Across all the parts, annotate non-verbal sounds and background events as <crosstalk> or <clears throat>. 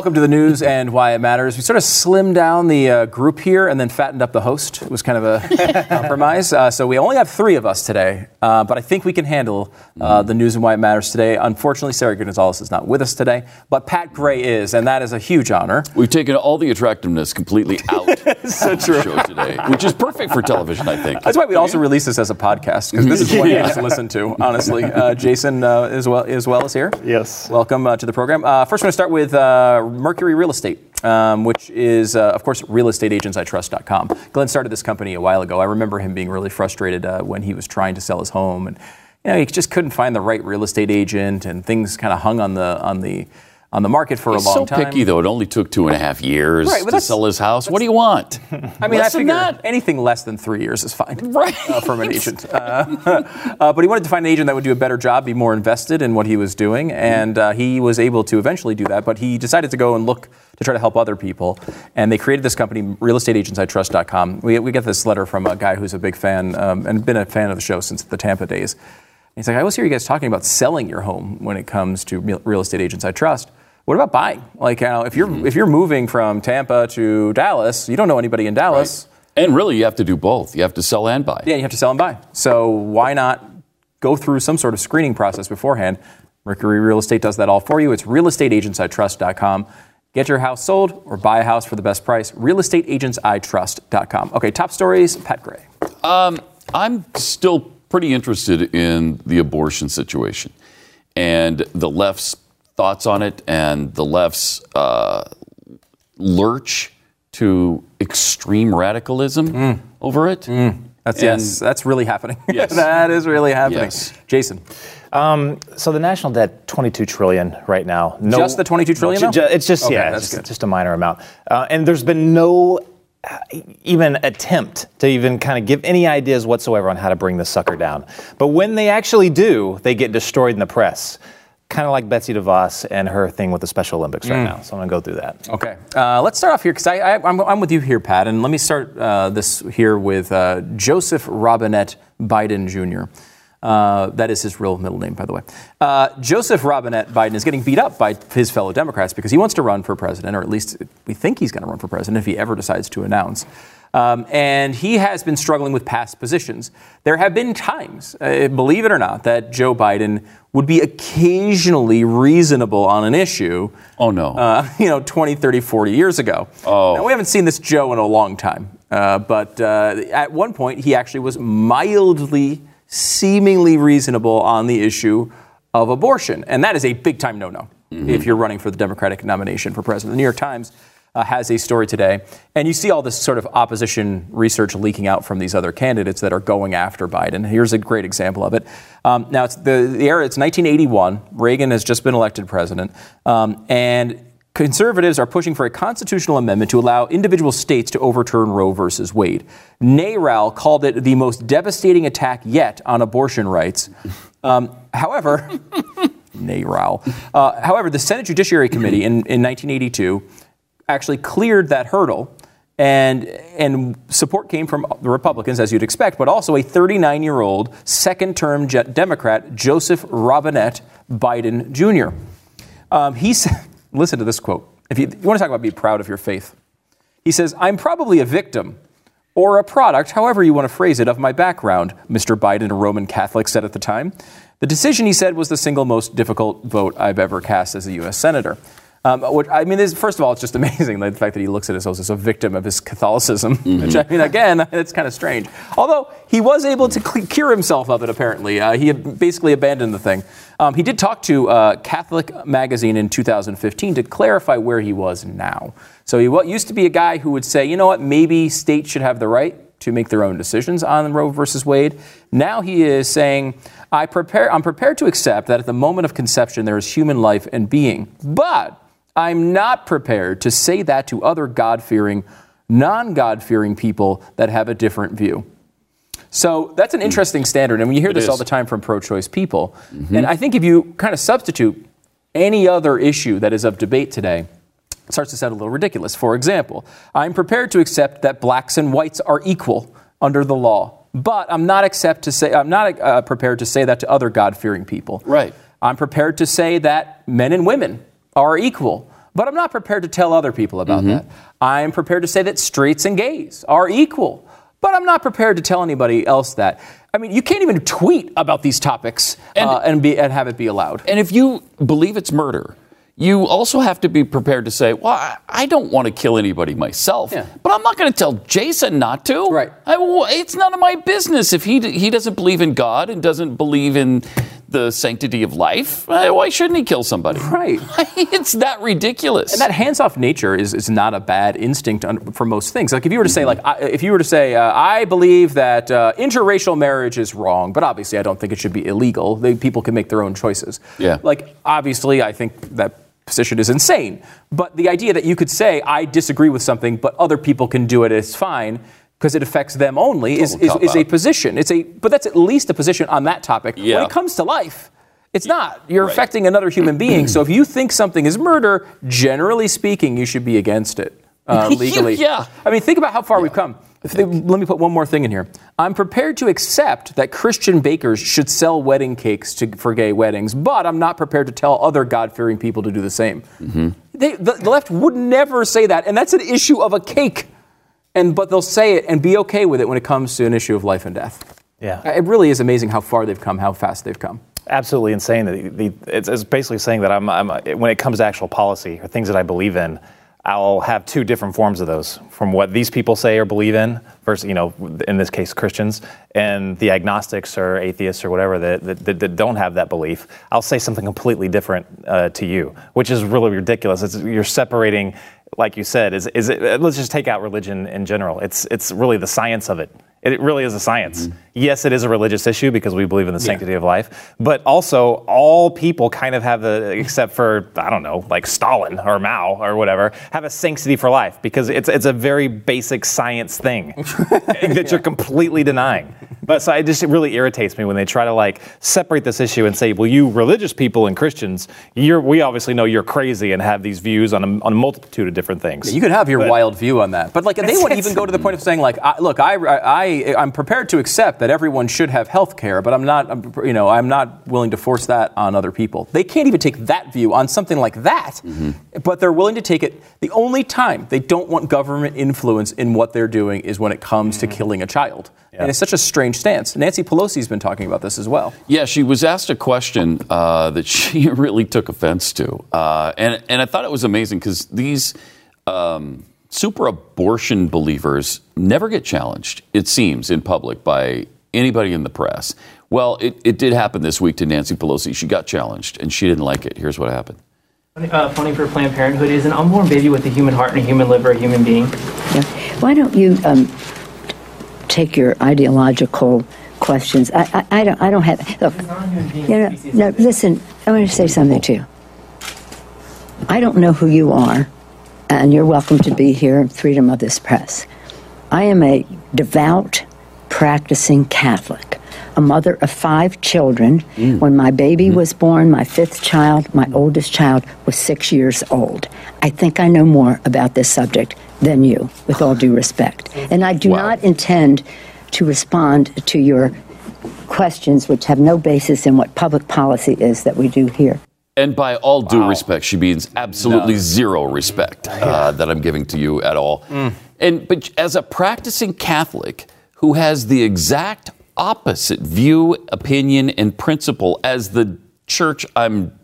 welcome to the news and why it matters. We sort of slimmed down the uh, group here and then fattened up the host. It was kind of a <laughs> compromise. Uh, so we only have three of us today, uh, but I think we can handle uh, the news and why it matters today. Unfortunately, Sara Gonzales is not with us today, but Pat Gray is, and that is a huge honor. We've taken all the attractiveness completely <laughs> out so of the show today, which is perfect for television, I think. That's why we also release this as a podcast because this is what you need to listen to. Honestly, uh, Jason uh, as well as well is here. Yes. Welcome uh, to the program. Uh, first, we're going to start with uh, Mercury Real Estate, um, which is, uh, of course, realestateagentsitrust.com. Glenn started this company a while ago. I remember him being really frustrated uh, when he was trying to sell his home, and you know he just couldn't find the right real estate agent, and things kind of hung on the on the on the market for He's a long so time. So picky, though. It only took two and a half years Right, to sell his house. What do you want? I mean, Less I figure anything less than three years is fine. Right. uh, from an agent. Uh, <laughs> uh, but he wanted to find an agent that would do a better job, be more invested in what he was doing, and uh, he was able to eventually do that. But he decided to go and look to try to help other people, and they created this company, realestateagentsitrust.com. We, we get this letter from a guy who's a big fan um, and been a fan of the show since the Tampa days. He's like, I always hear you guys talking about selling your home when it comes to real estate agents I trust. What about buying? Like, you know, if you're if you're moving from Tampa to Dallas, you don't know anybody in Dallas. And really, you have to do both. You have to sell and buy. Yeah, you have to sell and buy. So why not go through some sort of screening process beforehand? Mercury Real Estate does that all for you. It's realestateagentsitrust.com. Get your house sold or buy a house for the best price. Realestateagentsitrust.com. Okay, top stories. Pat Gray. Um, I'm still pretty interested in the abortion situation and the left's thoughts on it and the left's uh, lurch to extreme radicalism over it. That's And- yes, that's really happening. <laughs> Yes. that is really happening. Yes. Jason. So the national debt, 22 trillion right now. No, Just the 22 trillion, Ju- though? ju- it's just Okay, yeah, that's it's just, good. just a minor amount, uh, and there's been no even attempt to even kind of give any ideas whatsoever on how to bring this sucker down. But when they actually do, they get destroyed in the press. Kind of like Betsy DeVos and her thing with the Special Olympics Mm. right now. So I'm going to go through that. Okay, uh, let's start off here because I, I, I'm, I'm with you here, Pat, and let me start uh, this here with uh, Joseph Robinette Biden Jr. Uh, that is his real middle name, by the way. Uh, Joseph Robinette Biden is getting beat up by his fellow Democrats because he wants to run for president, or at least we think he's going to run for president if he ever decides to announce. Um, and he has been struggling with past positions. There have been times, uh, believe it or not, that Joe Biden would be occasionally reasonable on an issue Oh, no. uh, <laughs> you know, 20, 30, 40 years ago. Oh. Now, we haven't seen this Joe in a long time. Uh, but uh, at one point, he actually was mildly, seemingly reasonable on the issue of abortion. And that is a big time no no if you're running for the Democratic nomination for president. The New York Times uh, has a story today. And you see all this sort of opposition research leaking out from these other candidates that are going after Biden. Here's a great example of it. Um, now, it's the, the era, it's 1981. Reagan has just been elected president. Um, and Conservatives are pushing for a constitutional amendment to allow individual states to overturn Roe versus Wade. NARAL called it the most devastating attack yet on abortion rights. Um, however, <laughs> NARAL. Uh, however, the Senate Judiciary Committee in, in 1982 actually cleared that hurdle. And, and support came from the Republicans, as you'd expect, but also a 39 year old second term Democrat, Joseph Robinette Biden Jr. Um, he <laughs> said, listen to this quote. If you, you want to talk about being proud of your faith, he says, I'm probably a victim or a product, however you want to phrase it, of my background, Mr. Biden, a Roman Catholic, said at the time. The decision, he said, was the single most difficult vote I've ever cast as a U.S. Senator. Um, which, I mean, this, first of all, it's just <laughs> amazing the fact that he looks at himself as a victim of his Catholicism, which, I mean, again, <laughs> it's kind of strange. Although he was able to cure himself of it, apparently. Uh, he basically abandoned the thing. Um, he did talk to uh, Catholic Magazine in 2015 to clarify where he was now. So he used to be a guy who would say, you know what, maybe states should have the right to make their own decisions on Roe versus Wade. Now he is saying, I prepare, I'm prepared to accept that at the moment of conception there is human life and being, but I'm not prepared to say that to other God fearing, non God fearing people that have a different view. So that's an interesting standard. And we hear this is. Mm-hmm. all the time from pro choice people. And I think if you kind of substitute any other issue that is of debate today, it starts to sound a little ridiculous. For example, I'm prepared to accept that blacks and whites are equal under the law, but I'm not accept to say I'm not uh, prepared to say that to other God-fearing people. Right. I'm prepared to say that men and women are equal, but I'm not prepared to tell other people about Mm-hmm. that. I'm prepared to say that straights and gays are equal, but I'm not prepared to tell anybody else that. I mean, you can't even tweet about these topics And- uh, and, be, and have it be allowed. And if you believe it's murder, you also have to be prepared to say, well, I- don't want to kill anybody myself, Yeah. but I'm not going to tell Jason not to. Right. I, it's none of my business if he, he doesn't believe in God and doesn't believe in the sanctity of life. uh, Why shouldn't he kill somebody? Right. <laughs> it's that ridiculous. And that hands-off nature is, is not a bad instinct for most things. Like if you were to say, like, I, if you were to say, uh, I believe that uh, interracial marriage is wrong, but obviously I don't think it should be illegal. They, people can make their own choices. Yeah. Like obviously I think that position is insane. But the idea that you could say I disagree with something, but other people can do it, it's fine. Because it affects them only is, is, is a position. It's a, but that's at least a position on that topic. When it comes to life, it's not. You're Right. affecting another human <clears throat> being. So if you think something is murder, generally speaking, you should be against it uh, <laughs> legally. Yeah. I mean, think about how far we've come. They- let me put one more thing in here. I'm prepared to accept that Christian bakers should sell wedding cakes to, for gay weddings, but I'm not prepared to tell other God-fearing people to do the same. They, the, the left would never say that, and that's an issue of a cake. And but they'll say it and be okay with it when it comes to an issue of life and death. Yeah. It really is amazing how far they've come, how fast they've come. absolutely insane. The, the, it's, it's basically saying that I'm, I'm, when it comes to actual policy or things that I believe in, I'll have two different forms of those from what these people say or believe in versus, you know, in this case, Christians and the agnostics or atheists or whatever that, that, that, that don't have that belief. I'll say something completely different uh, to you, which is really ridiculous. It's, you're separating, like you said, is, is it, let's just take out religion in general. It's, it's really the science of it. It really is a science. Mm-hmm. Yes, it is a religious issue because we believe in the sanctity of life, but also all people kind of have a, except for I don't know, like Stalin or Mao or whatever, have a sanctity for life because it's it's a very basic science thing <laughs> that you're completely denying. But so it just it really irritates me when they try to like separate this issue and say, well, you religious people and Christians, you're we obviously know you're crazy and have these views on a, on a multitude of different things. You could have your But- wild view on that, but like they wouldn't <laughs> even go to the point of saying like, I, "Look, I, I, I'm prepared to accept that everyone should have health care, but I'm not, I'm, you know, I'm not willing to force that on other people." They can't even take that view on something like that, but they're willing to take it. The only time they don't want government influence in what they're doing is when it comes to killing a child, and it's such a strange stance. Nancy Pelosi's been talking about this as well. Yeah, she was asked a question uh, that <laughs> she really took offense to, uh, and and I thought it was amazing because these um, super abortion believers never get challenged. It seems in public by anybody in the press. Well, it, it did happen this week to Nancy Pelosi. She got challenged and she didn't like it. Here's what happened. Uh, funding for Planned Parenthood is an unborn baby with a human heart and a human liver, a human being. Yeah. Why don't you um, take your ideological questions? I, I, I don't. I don't have. Look, you know, no. Listen, I want to say something to you. I don't know who you are, and you're welcome to be here. In Freedom of this press. I am a devout, practicing Catholic, a mother of five children. Mm. When my baby mm-hmm. was born, my fifth child, my oldest child, was six years old. I think I know more about this subject than you, with all due respect. And I do Wow. not intend to respond to your questions, which have no basis in what public policy is that we do here. And by all due respect, she means absolutely zero respect uh, that I'm giving to you at all. And but as a practicing Catholic who has the exact opposite view, opinion, and principle as the church I'm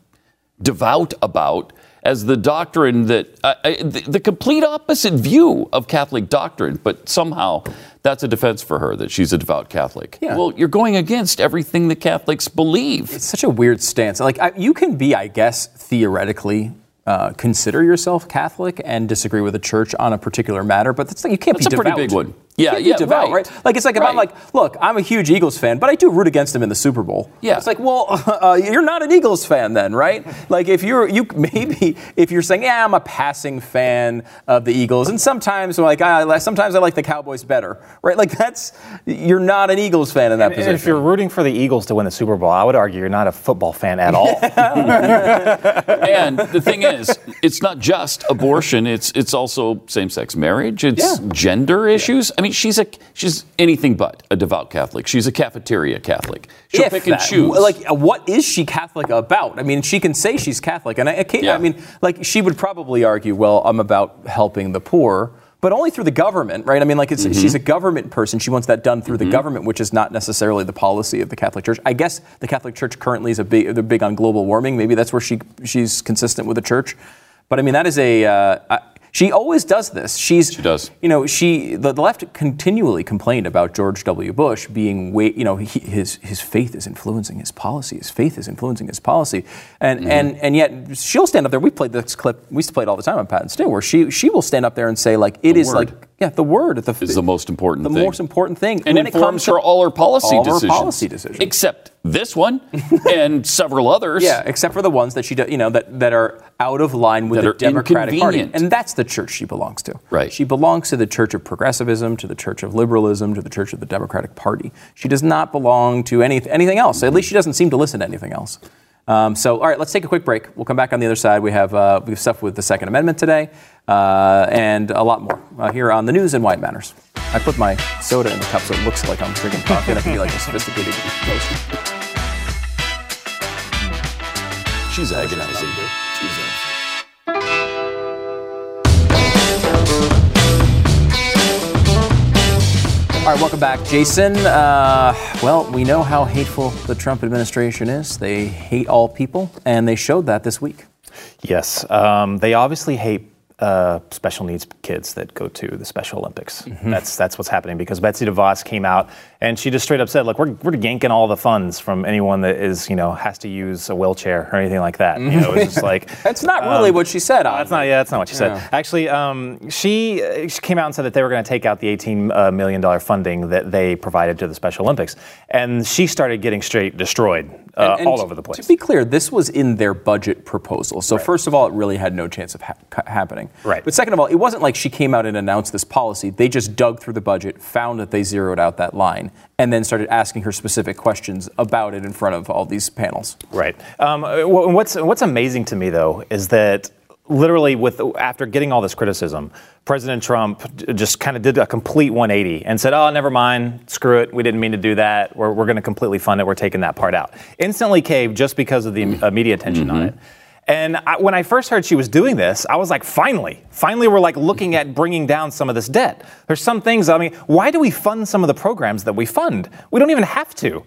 devout about, as the doctrine that uh, the, the complete opposite view of Catholic doctrine, but somehow that's a defense for her that she's a devout Catholic. Yeah. Well, you're going against everything the Catholics believe. It's such a weird stance. Like I, you can be, I guess, theoretically. Uh, consider yourself Catholic and disagree with the church on a particular matter, but that's, you can't That's be a devout. pretty big one. You Yeah, can't be yeah, devout, right. right? Like it's like if I'm like, look, I'm a huge Eagles fan, but I do root against them in the Super Bowl. Yeah. it's like, well, <laughs> uh, you're not an Eagles fan then, right? <laughs> like if you're you <laughs> maybe if you're saying, yeah, I'm a passing fan of the Eagles, and sometimes like I sometimes I like the Cowboys better, right? Like that's you're not an Eagles fan in that And position. if you're rooting for the Eagles to win the Super Bowl, I would argue you're not a football fan at all. and the thing is, it's not just abortion. It's it's also same-sex marriage. It's Yeah. gender issues. I mean, she's a she's anything but a devout Catholic. She's a cafeteria Catholic. She'll If pick and that- choose. Like, uh, what is she Catholic about? I mean, she can say she's Catholic, and I, I, can't, Yeah. I mean, like, she would probably argue, well, I'm about helping the poor, but only through the government, right? I mean, like, it's, Mm-hmm. she's a government person. She wants that done through the government, which is not necessarily the policy of the Catholic Church. I guess the Catholic Church currently is a big, they're big on global warming. Maybe that's where she she's consistent with the church. But I mean, that is a. Uh, I, she always does this. She's She does. you know, she the, the left continually complained about George W. Bush being way, you know, he, his his faith is influencing his policy. His faith is influencing his policy, and Mm-hmm. and and yet she'll stand up there. We played this clip. We used to play it all the time on Pat and Stu, where she she will stand up there and say like it The is word. like yeah, the word at the, is the most important the thing. The most important thing, and when it informs comes to her all her policy all decisions. policy decisions. Except this one <laughs> and several others. Yeah, except for the ones that she, do, you know, that, that are out of line with That the Democratic Party, and that's the church she belongs to. Right. She belongs to the Church of Progressivism, to the Church of Liberalism, to the Church of the Democratic Party. She does not belong to any, anything else. At least she doesn't seem to listen to anything else. Um, so, all right, let's take a quick break. We'll come back on the other side. We have uh, we have stuff with the Second Amendment today, uh, and a lot more uh, here on the news and why it matters. I put my soda in the cup so it looks like I'm drinking coffee, and I can be like a sophisticated host. She's agonizing. Jesus. All right, welcome back, Jason. Uh, well, we know how hateful the Trump administration is. They hate all people, and they showed that this week. Yes, um, they obviously hate uh, special needs kids that go to the Special Olympics. Mm-hmm. That's that's what's happening because Betsy DeVos came out and she just straight up said, "Look, we're, we're yanking all the funds from anyone that is you know has to use a wheelchair or anything like that." You know, it's just like <laughs> That's not really what she said. that's not. Yeah, that's not what she said. Actually, um, she uh, she came out and said that they were going to take out the 18 uh, million dollar funding that they provided to the Special Olympics, and she started getting straight destroyed uh, And- and all over the place. To be clear, this was in their budget proposal. So first of all, it really had no chance of ha- ca- happening. Right. But second of all, it wasn't like she came out and announced this policy. They just dug through the budget, found that they zeroed out that line, and then started asking her specific questions about it in front of all these panels. Right. Um, what's What's amazing to me though is that literally, with after getting all this criticism, President Trump just kind of did a complete 180 and said, "Oh, never mind, screw it. We didn't mean to do that. We're, we're going to completely fund it. We're taking that part out." Instantly caved just because of the uh, media attention on it. And I, when I first heard she was doing this, I was like, finally, finally, we're like looking at bringing down some of this debt. There's some things, I mean, why do we fund some of the programs that we fund? We don't even have to.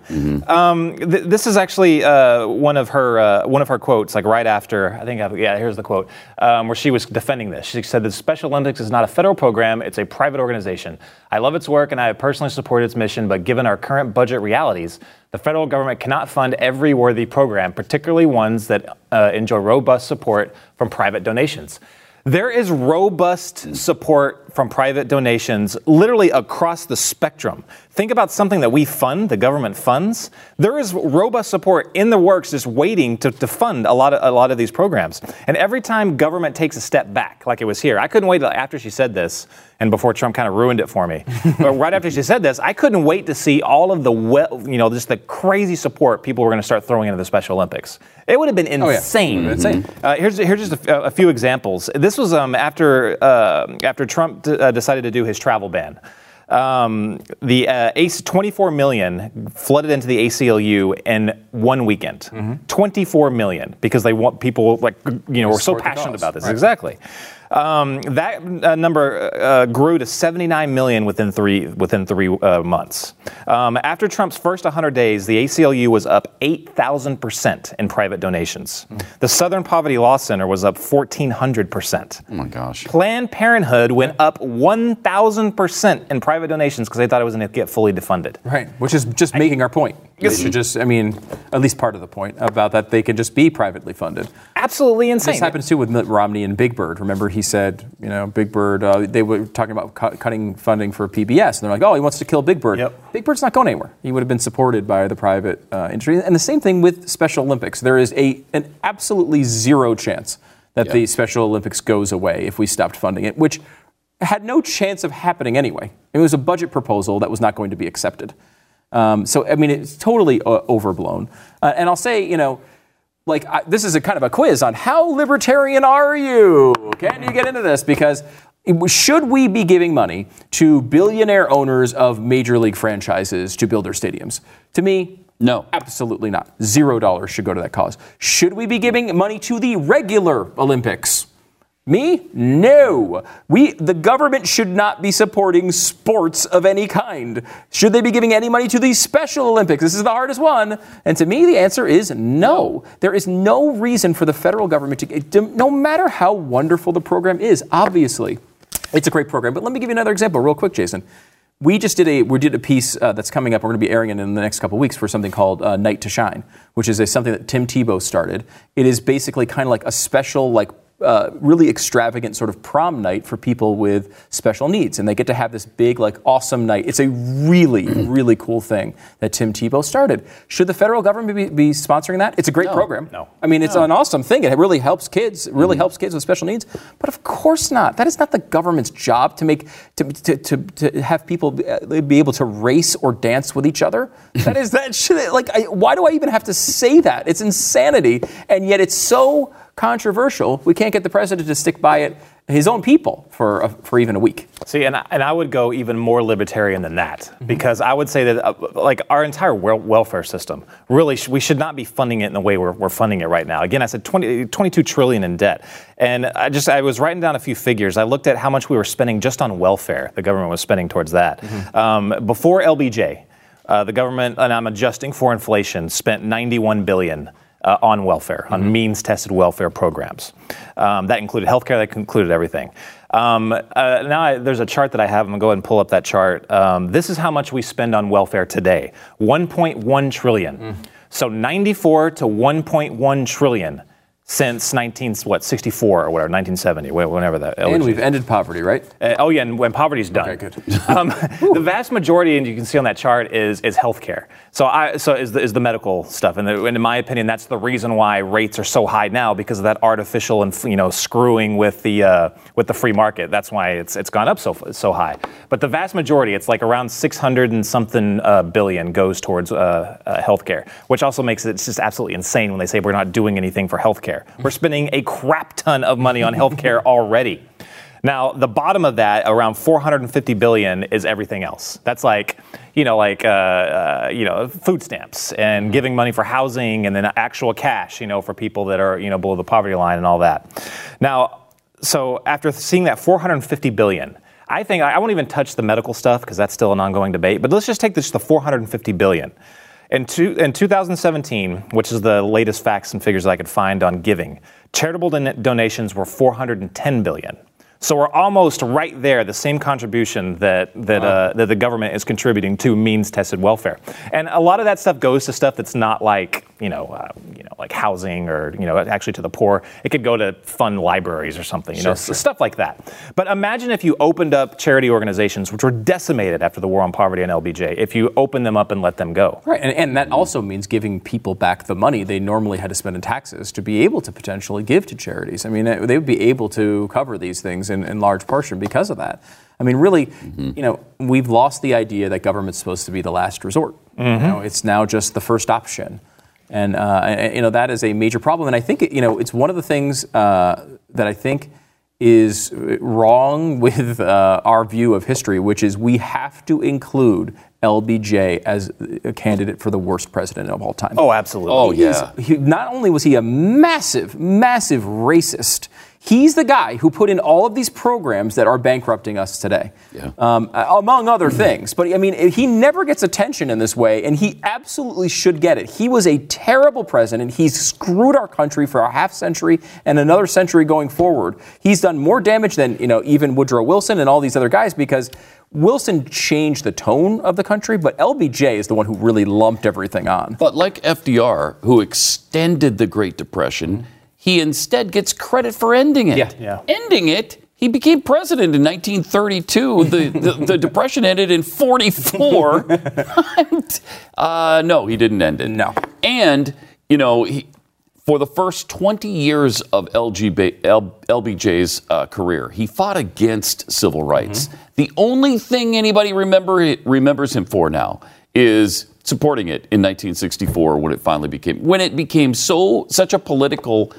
Um, th- this is actually uh, one of her uh, one of her quotes, like right after, I think, I, yeah, here's the quote, um, where she was defending this. She said, The Special Olympics is not a federal program, it's a private organization. I love its work and I have personally supported its mission, but given our current budget realities, the federal government cannot fund every worthy program, particularly ones that uh, enjoy robust support from private donations. There is robust support from private donations literally across the spectrum. Think about something that we fund, the government funds. There is robust support in the works just waiting to, to fund a lot, of, a lot of these programs. And every time government takes a step back, like it was here, I couldn't wait after she said this and before Trump kind of ruined it for me. <laughs> but right after she said this, I couldn't wait to see all of the, well, you know, just the crazy support people were going to start throwing into the Special Olympics. It would have been yeah. insane. Insane. Uh, here's here's just a, a few examples. This was um, after uh, after Trump uh, decided to do his travel ban. Um, the uh, AC 24 million flooded into the ACLU in one weekend. 24 million because they want people like you know were so passionate about this. Right. Exactly. Um, that uh, number uh, grew to 79 million within three within three uh, months. Um, after Trump's first 100 days, the ACLU was up 8,000 percent in private donations. The Southern Poverty Law Center was up 1,400 percent. Oh my gosh. Planned Parenthood went up 1,000 percent in private donations because they thought it was going to get fully defunded. Right, which is just making our point. They should just, I mean, at least part of the point about that they can just be privately funded. Absolutely insane. This happens too with Mitt Romney and Big Bird. Remember, he said, you know, Big Bird. Uh, they were talking about cu- cutting funding for PBS, and they're like, "Oh, he wants to kill Big Bird." Yep. Big Bird's not going anywhere. He would have been supported by the private uh, industry, and the same thing with Special Olympics. There is a an absolutely zero chance that Yeah. the Special Olympics goes away if we stopped funding it, which had no chance of happening anyway. It was a budget proposal that was not going to be accepted. Um, so, I mean, it's totally uh, overblown. Uh, and I'll say, you know, like I, this is a kind of a quiz on how libertarian are you? Can you get into this? Because Should we be giving money to billionaire owners of major league franchises to build their stadiums? To me, No. Absolutely not. Zero dollars should go to that cause. Should we be giving money to the regular Olympics? Me? No. We the government should not be supporting sports of any kind. Should they be giving any money to the Special Olympics? This is the hardest one. And to me the answer is no. There is no reason for the federal government to no matter how wonderful the program is, obviously. It's a great program, but let me give you another example real quick, Jason. We just did a we did a piece uh, that's coming up. We're going to be airing it in the next couple weeks for something called uh, Night to Shine, which is a, something that Tim Tebow started. It is basically kind of like a special like uh, really extravagant sort of prom night for people with special needs, and they get to have this big, like, awesome night. It's a really, really cool thing that Tim Tebow started. Should the federal government be, be sponsoring that? It's a great program. No. I mean, it's an awesome thing. It really helps kids. It really helps kids with special needs. But of course not. That is not the government's job to make to to, to, to have people be, uh, be able to race or dance with each other. <laughs> That is that should like. I, why do I even have to say that? It's insanity, and yet it's so controversial. We can't get the president to stick by it, his own people, for a, for even a week. See, and I, and I would go even more libertarian than that because I would say that uh, like our entire wel- welfare system really sh- we should not be funding it in the way we're, we're funding it right now. Again, I said 20, 22 trillion in debt, and I just I was writing down a few figures. I looked at how much we were spending just on welfare. The government was spending towards that um, before LBJ. Uh, the government, and I'm adjusting for inflation, spent 91 billion uh, on welfare, on means-tested welfare programs. Um, that included healthcare. That included everything. Um, uh, now I, there's a chart that I have. I'm gonna go ahead and pull up that chart. Um, this is how much we spend on welfare today: 1.1 trillion. So 94 to 1.1 trillion since 19 what 64 or whatever 1970 wh- whenever that And we've ended poverty, right? uh, oh yeah, and when poverty's done. Okay, good. <laughs> um, the vast majority, and you can see on that chart, is is healthcare. So I so is the, is the medical stuff, and, the, and in my opinion, that's the reason why rates are so high now because of that artificial and you know screwing with the uh, with the free market. That's why it's it's gone up so so high. But the vast majority, it's like around 600 and something uh, billion goes towards uh, uh, healthcare, which also makes it it's just absolutely insane when they say we're not doing anything for healthcare. We're spending a crap ton of money on healthcare <laughs> already. Now, the bottom of that, around 450 billion, is everything else. That's like, you know, like, uh, uh, you know, food stamps and giving money for housing, and then actual cash, you know, for people that are, you know, below the poverty line and all that. Now, so after seeing that 450 billion, I think I won't even touch the medical stuff because that's still an ongoing debate. But let's just take this the 450 billion. In, two, in 2017, which is the latest facts and figures I could find on giving, charitable don- donations were 410 billion. So we're almost right there, the same contribution that that, uh, that the government is contributing to means-tested welfare, and a lot of that stuff goes to stuff that's not like you know, uh, you know, like housing or you know, actually to the poor. It could go to fund libraries or something, you know, s- stuff like that. But imagine if you opened up charity organizations which were decimated after the war on poverty and LBJ. If you open them up and let them go, Right, and, and that also means giving people back the money they normally had to spend in taxes to be able to potentially give to charities. I mean, they would be able to cover these things in, in large portion because of that. I mean, really, you know, we've lost the idea that government's supposed to be the last resort. You know, it's now just the first option. And, uh, and, you know, that is a major problem. And I think, it, you know, it's one of the things uh, that I think is wrong <laughs> with uh, our view of history, which is we have to include LBJ as a candidate for the worst president of all time. oh, absolutely. Oh, He yeah. he- not only was he a massive, massive racist, he's the guy who put in all of these programs that are bankrupting us today, Yeah. um, among other things. But I mean, he never gets attention in this way, and he absolutely should get it. He was a terrible president. He's screwed our country for a half century and another century going forward. He's done more damage than you know even Woodrow Wilson and all these other guys because. Wilson changed the tone of the country, but LBJ is the one who really lumped everything on. But like FDR, who extended the Great Depression, he instead gets credit for ending it. Yeah. Yeah. Ending it. He became president in 1932. The, the, the Depression ended in 44. <laughs> uh, no, he didn't end it. No. And, you know, he, for the first 20 years of LGB, L, LBJ's uh, career, he fought against civil rights. The only thing anybody remember remembers him for now is supporting it in 1964 when it finally became when it became so such a political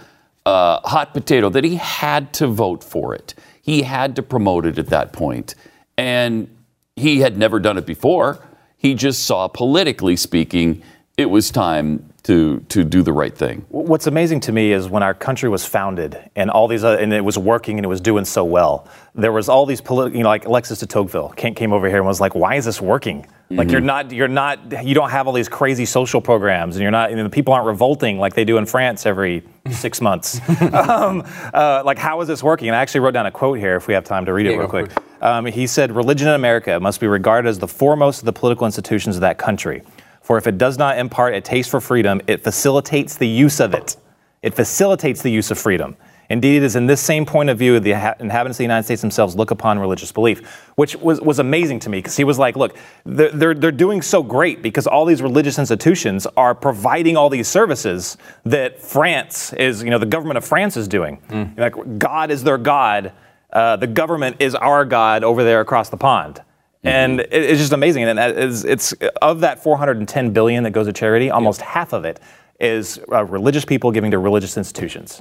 uh, hot potato that he had to vote for it. He had to promote it at that point. And he had never done it before. He just saw, politically speaking, it was time to, to do the right thing. What's amazing to me is when our country was founded and all these, uh, and it was working and it was doing so well, there was all these political, you know, like Alexis de Tocqueville came, came over here and was like, why is this working? Like you're not, you're not, you don't have all these crazy social programs and you're not, know, the people aren't revolting like they do in France every six <laughs> months. um, uh, like how is this working? And I actually wrote down a quote here if we have time to read it Yeah, real quick. Um, he said, religion in America must be regarded as the foremost of the political institutions of that country. For if it does not impart a taste for freedom, it facilitates the use of it. It facilitates the use of freedom. Indeed, it is in this same point of view the inhabitants of the United States themselves look upon religious belief, which was, was amazing to me because he was like, look, they're, they're, they're doing so great because all these religious institutions are providing all these services that France is, you know, the government of France is doing. Like, God is their God, uh, the government is our God over there across the pond. And it- it's just amazing. And that is, it's of that 410 billion that goes to charity, almost half of it is uh, religious people giving to religious institutions.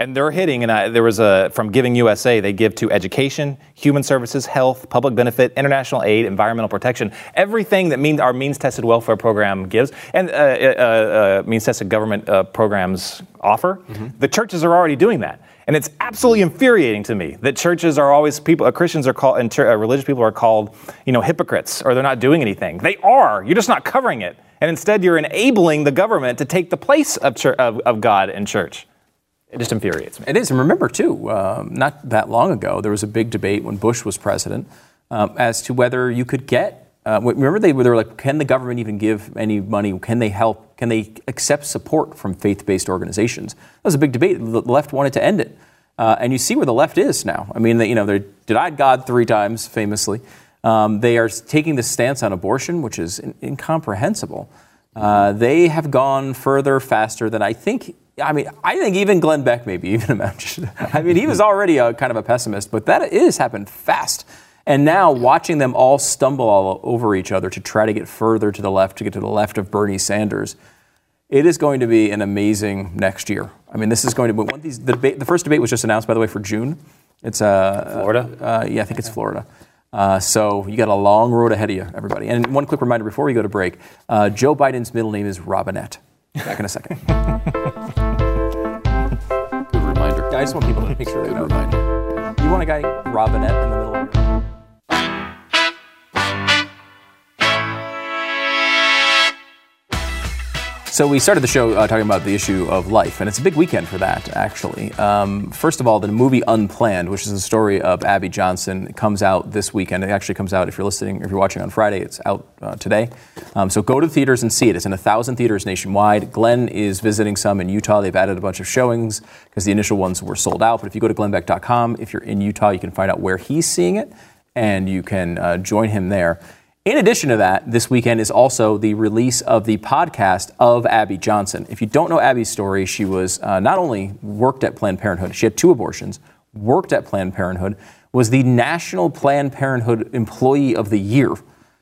And they're hitting, and I, there was a, from Giving USA, they give to education, human services, health, public benefit, international aid, environmental protection, everything that our means tested welfare program gives, and uh, uh, uh, means tested government uh, programs offer. The churches are already doing that. And it's absolutely infuriating to me that churches are always people, uh, Christians are called, and uh, religious people are called, you know, hypocrites, or they're not doing anything. They are. You're just not covering it, and instead you're enabling the government to take the place of, chur- of, of God and church. It just infuriates me. It is. And remember, too, um, not that long ago, there was a big debate when Bush was president um, as to whether you could get. Uh, remember, they, they were like, can the government even give any money? Can they help? Can they accept support from faith based organizations? That was a big debate. The left wanted to end it. Uh, and you see where the left is now. I mean, they, you know, they denied God three times, famously. Um, they are taking this stance on abortion, which is in- incomprehensible. Uh, they have gone further, faster than I think. I mean, I think even Glenn Beck maybe even <laughs> imagined. I mean, he was already a kind of a pessimist, but that is happened fast. And now watching them all stumble all over each other to try to get further to the left, to get to the left of Bernie Sanders, it is going to be an amazing next year. I mean, this is going to be one of these. The, debate, the first debate was just announced, by the way, for June. It's uh, Florida? Uh, yeah, I think it's Florida. Uh, so you got a long road ahead of you, everybody. And one quick reminder before we go to break: uh, Joe Biden's middle name is Robinette. Back in a second. Good reminder. I just want people to make sure they know. reminder. You want a guy Robinette in the middle of it? So we started the show uh, talking about the issue of life, and it's a big weekend for that, actually. Um, first of all, the movie Unplanned, which is the story of Abby Johnson, comes out this weekend. It actually comes out if you're listening, if you're watching on Friday. It's out uh, today. Um, so go to the theaters and see it. It's in a thousand theaters nationwide. Glenn is visiting some in Utah. They've added a bunch of showings because the initial ones were sold out. But if you go to glennbeck.com, if you're in Utah, you can find out where he's seeing it, and you can uh, join him there. In addition to that, this weekend is also the release of the podcast of Abby Johnson. If you don't know Abby's story, she was uh, not only worked at Planned Parenthood, she had two abortions, worked at Planned Parenthood, was the National Planned Parenthood Employee of the Year.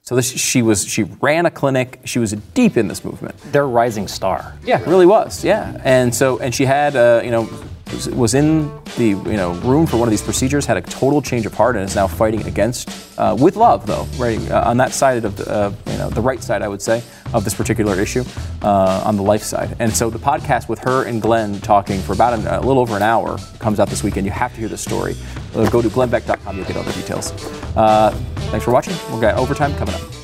So this, she was she ran a clinic. She was deep in this movement. Their rising star. Yeah, really was. Yeah, and so and she had uh, you know was, in the you know room for one of these procedures, had a total change of heart, and is now fighting against uh, with love though, right uh, on that side of the uh, you know the right side, I would say, of this particular issue uh, on the life side. And so the podcast with her and Glenn talking for about an, a little over an hour comes out this weekend. You have to hear the story. Uh, go to glennbeck.com. You'll get all the details. Uh, thanks for watching. We've got overtime coming up.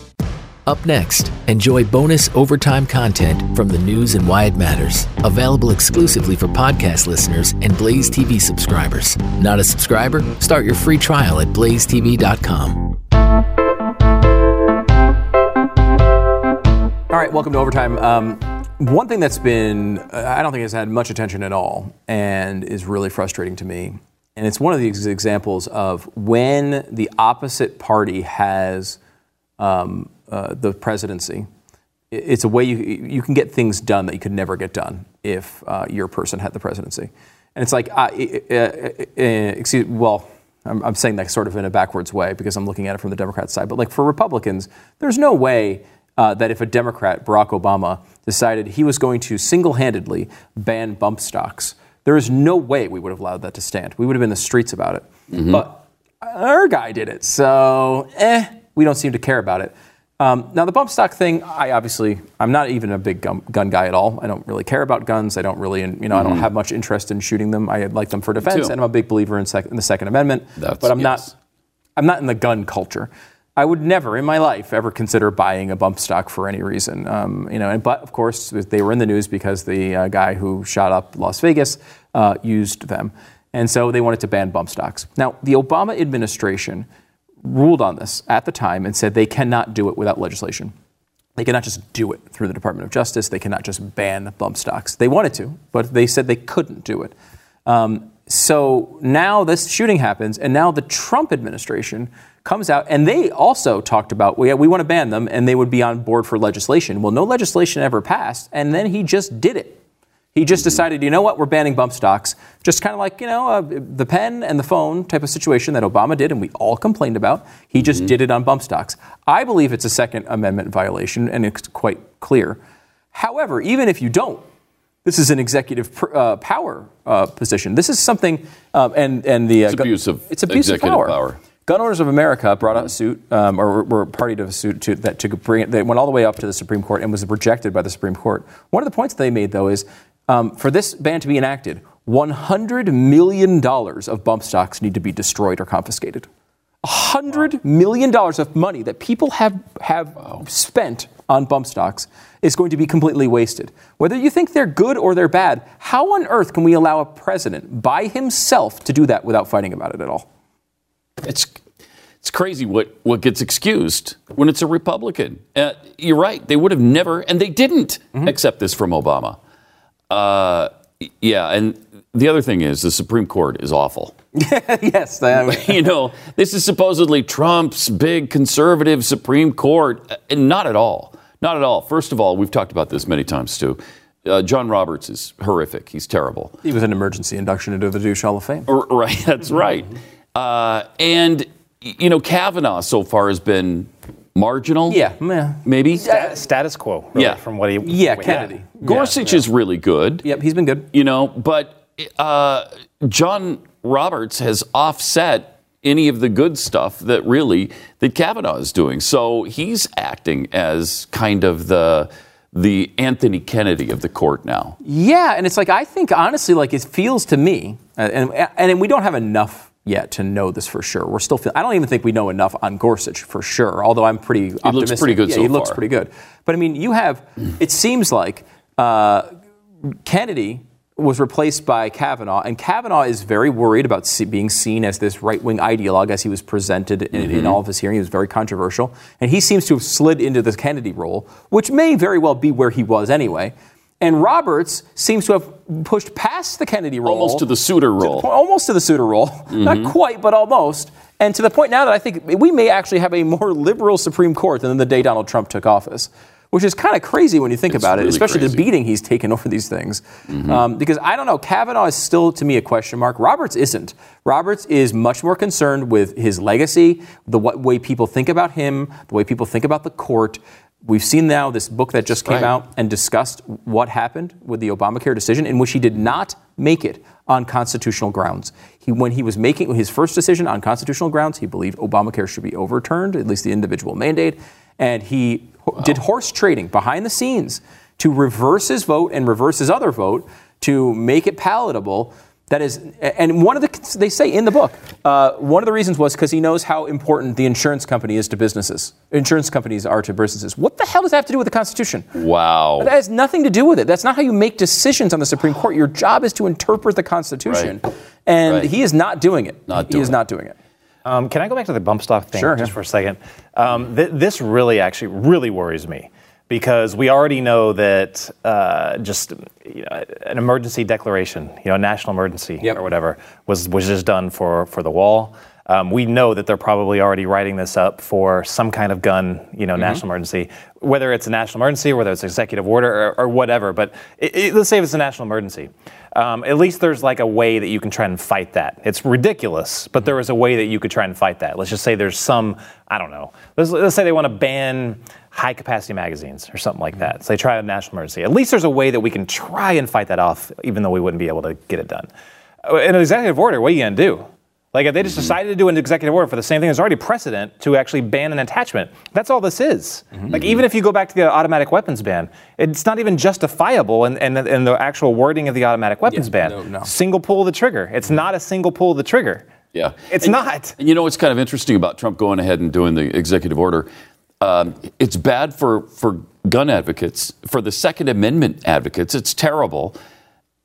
Up next, enjoy bonus overtime content from the news and why it matters. Available exclusively for podcast listeners and Blaze TV subscribers. Not a subscriber? Start your free trial at blazetv.com. All right, welcome to Overtime. Um, one thing that's been, I don't think has had much attention at all and is really frustrating to me, and it's one of these examples of when the opposite party has um, uh, the presidency, it's a way you, you can get things done that you could never get done if uh, your person had the presidency. And it's like, uh, uh, uh, uh, excuse, well, I'm, I'm saying that sort of in a backwards way because I'm looking at it from the Democrat side. But like for Republicans, there's no way uh, that if a Democrat, Barack Obama, decided he was going to single-handedly ban bump stocks there is no way we would have allowed that to stand. We would have been in the streets about it. But our guy did it, so eh, we don't seem to care about it. Um, now the bump stock thing, I obviously, I'm not even a big gun, gun guy at all. I don't really care about guns. I don't really, you know, I don't have much interest in shooting them. I like them for defense, and I'm a big believer in, sec- in the Second Amendment. That's- but I'm yes. not I'm not in the gun culture. I would never in my life ever consider buying a bump stock for any reason. Um, you know, and, but of course they were in the news because the uh, guy who shot up Las Vegas uh, used them, and so they wanted to ban bump stocks. Now the Obama administration ruled on this at the time and said they cannot do it without legislation. They cannot just do it through the Department of Justice. They cannot just ban bump stocks. They wanted to, but they said they couldn't do it. Um, so now this shooting happens, and now the Trump administration comes out, and they also talked about, well, yeah, we want to ban them, and they would be on board for legislation. Well, no legislation ever passed, and then he just did it. He just decided, you know what, we're banning bump stocks. Just kind of like, you know, uh, the pen and the phone type of situation that Obama did and we all complained about. He just did it on bump stocks. I believe it's a Second Amendment violation and it's quite clear. However, even if you don't, this is an executive pr- uh, power uh, position. This is something, um, and and the uh, It's gu- abuse of it's abuse of power. power. Gun Owners of America brought out a suit, um, or were- party to a suit to, that to bring it. They went all the way up to the Supreme Court and was rejected by the Supreme Court. One of the points they made, though, is um, for this ban to be enacted, 100 million dollars of bump stocks need to be destroyed or confiscated. $100 million of money that people have, have spent on bump stocks is going to be completely wasted. Whether you think they're good or they're bad, how on earth can we allow a president by himself to do that without fighting about it at all? It's it's crazy what, what gets excused when it's a Republican. Uh, you're right. They would have never, and they didn't accept this from Obama. Uh, yeah, and the other thing is the Supreme Court is awful. <laughs> yes, that- <laughs> you know, this is supposedly Trump's big conservative Supreme Court. Uh, And not at all. Not at all. First of all, we've talked about this many times too. Uh, John Roberts is horrific. He's terrible. he was an emergency induction into the Douche Hall of Fame. R- Right, that's <laughs> right. Uh, and, you know, Kavanaugh so far has been marginal. Yeah, meh. Maybe. Status quo, really, Yeah. from what he. Yeah, Kennedy. Gorsuch is really good. Yep, he's been good. you know, but uh, John Roberts has offset any of the good stuff that really that Kavanaugh is doing. So he's acting as kind of the the Anthony Kennedy of the court now. Yeah, and it's like I think honestly, like it feels to me, uh, and and we don't have enough yet to know this for sure. We're still. Feel, I don't even think we know enough on Gorsuch for sure. Although I'm pretty. He looks pretty good Yeah, so he looks pretty good. But I mean, you have. It seems like uh, Kennedy was replaced by Kavanaugh, and Kavanaugh is very worried about see, being seen as this right-wing ideologue as he was presented in, in all of his hearings. He was very controversial, and he seems to have slid into this Kennedy role, which may very well be where he was anyway. And Roberts seems to have pushed past the Kennedy role, Almost to the Souter to the role. almost to the Souter role, <laughs> not quite, but almost. And to the point now that I think we may actually have a more liberal Supreme Court than the day Donald Trump took office, which is kind of crazy when you think It's about it, especially crazy. the beating he's taken over these things. Um, because I don't know, Kavanaugh is still to me a question mark. Roberts isn't. Roberts is much more concerned with his legacy, the way people think about him, the way people think about the court. We've seen now this book that just came Right. out and discussed what happened with the Obamacare decision, in which he did not make it on constitutional grounds. He, when he was making his first decision on constitutional grounds, he believed Obamacare should be overturned, at least the individual mandate, and he ho- did horse trading behind the scenes to reverse his vote and reverse his other vote to make it palatable. That is, and one of the they say in the book, uh, one of the reasons was because he knows how important the insurance company is to businesses. Insurance companies are to businesses. What the hell does that have to do with the Constitution? Wow. That has nothing to do with it. That's not how you make decisions on the Supreme Court. Your job is to interpret the Constitution, Right. and Right. he is not doing it. Not he is it. not doing it. Um, can I go back to the bump stock thing Sure, just yeah. for a second? Um, th- this really, actually, really worries me because we already know that uh, just you know, an emergency declaration, you know, a national emergency Yep. or whatever, was was just done for for the wall. Um, we know that they're probably already writing this up for some kind of gun, you know, national emergency, whether it's a national emergency, or whether it's executive order or, or whatever. But it, it- let's say if it's a national emergency, um, at least there's like a way that you can try and fight that. It's ridiculous, but there is a way that you could try and fight that. Let's just say there's some, I don't know. Let's, let's say they want to ban high capacity magazines or something like that. So they try a national emergency. At least there's a way that we can try and fight that off, even though we wouldn't be able to get it done. Uh, In an executive order, what are you going to do? Like if they just decided to do an executive order for the same thing, there's already precedent to actually ban an attachment. That's all this is. Like even if you go back to the automatic weapons ban, it's not even justifiable in, in, in the actual wording of the automatic weapons Yeah, ban. no, no. Single pull of the trigger. It's not a single pull of the trigger. Yeah. It's And- not. And you know what's kind of interesting about Trump going ahead and doing the executive order? Um, it's bad for, for gun advocates, for the Second Amendment advocates. It's terrible.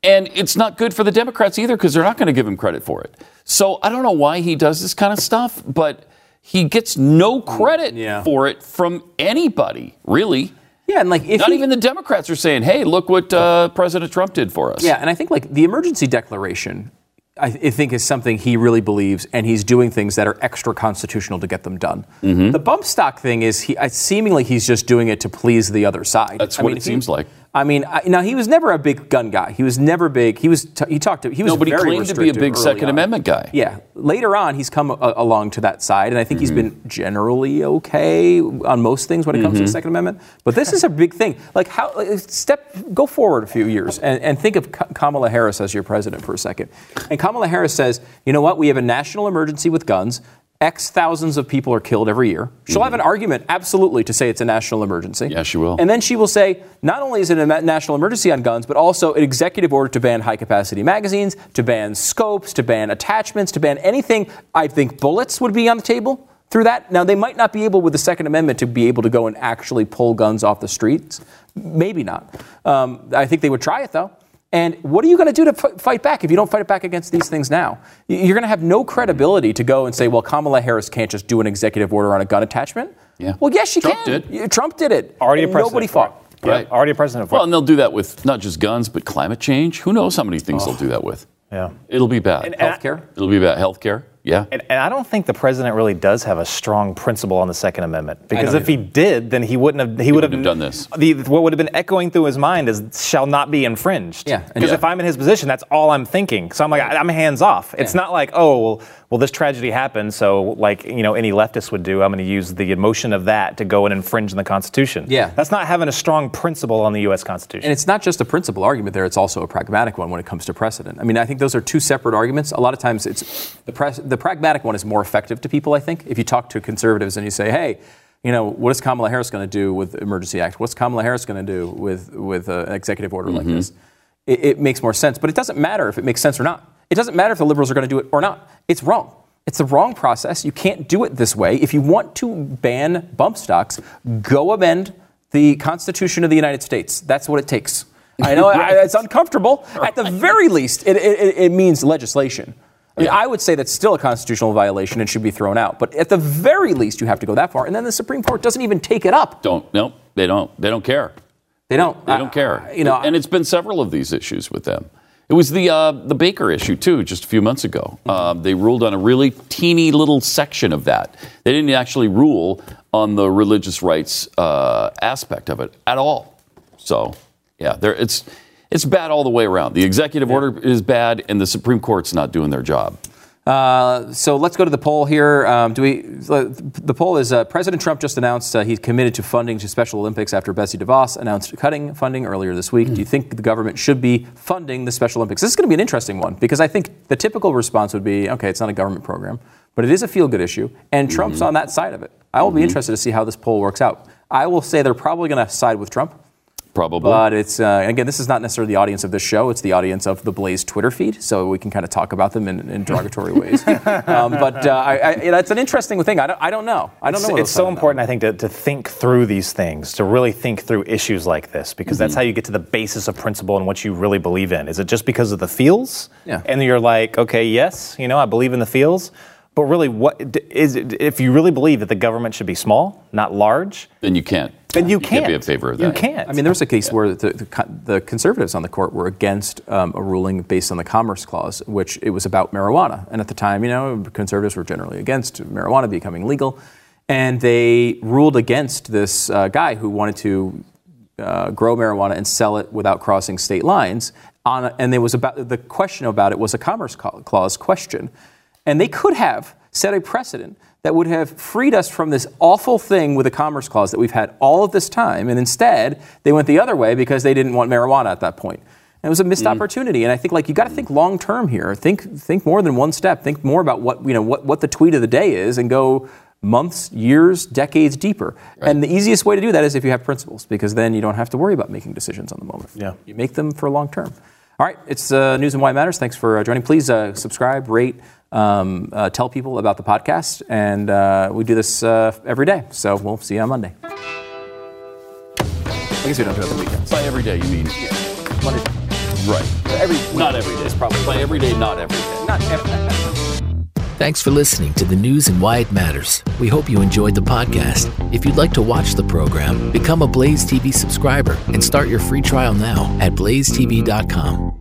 And it's not good for the Democrats either because they're not going to give him credit for it. So I don't know why he does this kind of stuff, but he gets no credit Yeah. for it from anybody, really. Yeah, and like if Not he- even the Democrats are saying, hey, look what uh, President Trump did for us. Yeah, and I think like the emergency declaration, I, think is something he really believes, and he's doing things that are extra constitutional to get them done. Mm-hmm. The bump stock thing is he seemingly he's just doing it to please the other side. That's I what mean, it seems like. I mean, I, now he was never a big gun guy. He was never big. He was t- he talked to he was No, but he very claimed to be a big Second on. Amendment guy. Yeah, later on he's come a- along to that side, and I think he's Mm-hmm. been generally okay on most things when it comes to the Second Amendment. But this is a big thing. Like how like, step go forward a few years and, and think of Ka- Kamala Harris as your president for a second. And Kamala Harris says, you know what? We have a national emergency with guns. X thousands of people are killed every year. She'll have an argument, absolutely, to say it's a national emergency. Mm-hmm. Yeah, she will. And then she will say, not only is it a national emergency on guns, but also an executive order to ban high capacity magazines, to ban scopes, to ban attachments, to ban anything. I think bullets would be on the table through that. Now, they might not be able with the Second Amendment to be able to go and actually pull guns off the streets. Maybe not. Um, I think they would try it, though. And what are you going to do to f- fight back if you don't fight it back against these things now? You're going to have no credibility to go and say, well, Kamala Harris can't just do an executive order on a gun attachment. Yeah. Well, yes, she Trump can. did. Trump did it. Already a And precedent. Nobody for fought. Yeah, Right. already a precedent for Well, and they'll do that with not just guns, but climate change. Who knows how many things they'll oh. do that with? Yeah. It'll be bad. And- and I- Healthcare. It'll be bad. Healthcare. Yeah. And, and I don't think the president really does have a strong principle on the Second Amendment because if he did, then he wouldn't have. He, would wouldn't have done this. The, what would have been echoing through his mind is "shall not be infringed." Yeah, Because Yeah. if I'm in his position, that's all I'm thinking. So I'm like, I- I'm hands off. It's Yeah. not like, oh, well, well, this tragedy happened, so like you know any leftist would do, I'm going to use the emotion of that to go and infringe on the Constitution. Yeah. That's not having a strong principle on the U.S. Constitution. And it's not just a principle argument there, it's also a pragmatic one when it comes to precedent. I mean, I think those are two separate arguments. A lot of times it's the, the pragmatic one is more effective to people, I think. If you talk to conservatives and you say, hey, you know, what is Kamala Harris going to do with the Emergency Act? What's Kamala Harris going to do with, with uh, an executive order like this? It, it makes more sense. But it doesn't matter if it makes sense or not. It doesn't matter if the liberals are going to do it or not. It's wrong. It's the wrong process. You can't do it this way. If you want to ban bump stocks, go amend the Constitution of the United States. That's what it takes. I know <laughs> I, it's uncomfortable. At the very least, it, it, it means legislation. I, mean, I would say that's still a constitutional violation and should be thrown out. But at the very least, you have to go that far. And then the Supreme Court doesn't even take it up. Don't. No, they don't. They don't care. They don't. They don't care. Uh, you know, and it's been several of these issues with them. It was the uh, the Baker issue too, just a few months ago. Mm-hmm. Um, they ruled on a really teeny little section of that. They didn't actually rule on the religious rights uh, aspect of it at all. So, yeah, there it's it's bad all the way around. The executive order is bad, and the Supreme Court's not doing their job. Uh, so let's go to the poll here. Um, do we? The poll is uh, President Trump just announced uh, he's committed to funding to Special Olympics after Betsy DeVos announced cutting funding earlier this week. Do you think the government should be funding the Special Olympics? This is going to be an interesting one because I think the typical response would be, okay, it's not a government program, but it is a feel-good issue, and Trump's on that side of it. I will be interested to see how this poll works out. I will say they're probably going to side with Trump. Probably. But it's uh, again, this is not necessarily the audience of this show. It's the audience of the Blaze Twitter feed, so we can kind of talk about them in, in derogatory ways. <laughs> um, but uh, I, I, you know, it's an interesting thing. I don't, I don't know. I don't know. what it's so say on that important, I think, to, to think through these things, to really think through issues like this, because that's how you get to the basis of principle and what you really believe in. Is it just because of the feels? Yeah. And you're like, okay, yes, you know, I believe in the feels. But really, what d- is it, if you really believe that the government should be small, not large? then you can't. Then you, can't be in favor of that. You can't. I mean, there was a case where the, the, the conservatives on the court were against um, a ruling based on the Commerce Clause, which it was about marijuana. And at the time, you know, conservatives were generally against marijuana becoming legal. And they ruled against this uh, guy who wanted to uh, grow marijuana and sell it without crossing state lines. On a, and there was about the question about it was a Commerce Clause question. And they could have set a precedent that would have freed us from this awful thing with the Commerce Clause that we've had all of this time. And instead, they went the other way because they didn't want marijuana at that point. And it was a missed opportunity. And I think like you got to think long term here. Think think more than one step. Think more about what you know what, what the tweet of the day is and go months, years, decades deeper. And the easiest way to do that is if you have principles, because then you don't have to worry about making decisions on the moment. Yeah. You make them for long term. All right, it's uh, News and Why It Matters. Thanks for uh, joining. Please uh, subscribe, rate, um, uh, tell people about the podcast. And uh, we do this uh, every day. So we'll see you on Monday. I guess we don't do it on the weekends. By every day, you mean Monday. right? Every Not every day. It's probably By every day, not every day. Not every Thanks for listening to the news and why it matters. We hope you enjoyed the podcast. If you'd like to watch the program, become a Blaze TV subscriber and start your free trial now at blazetv.com.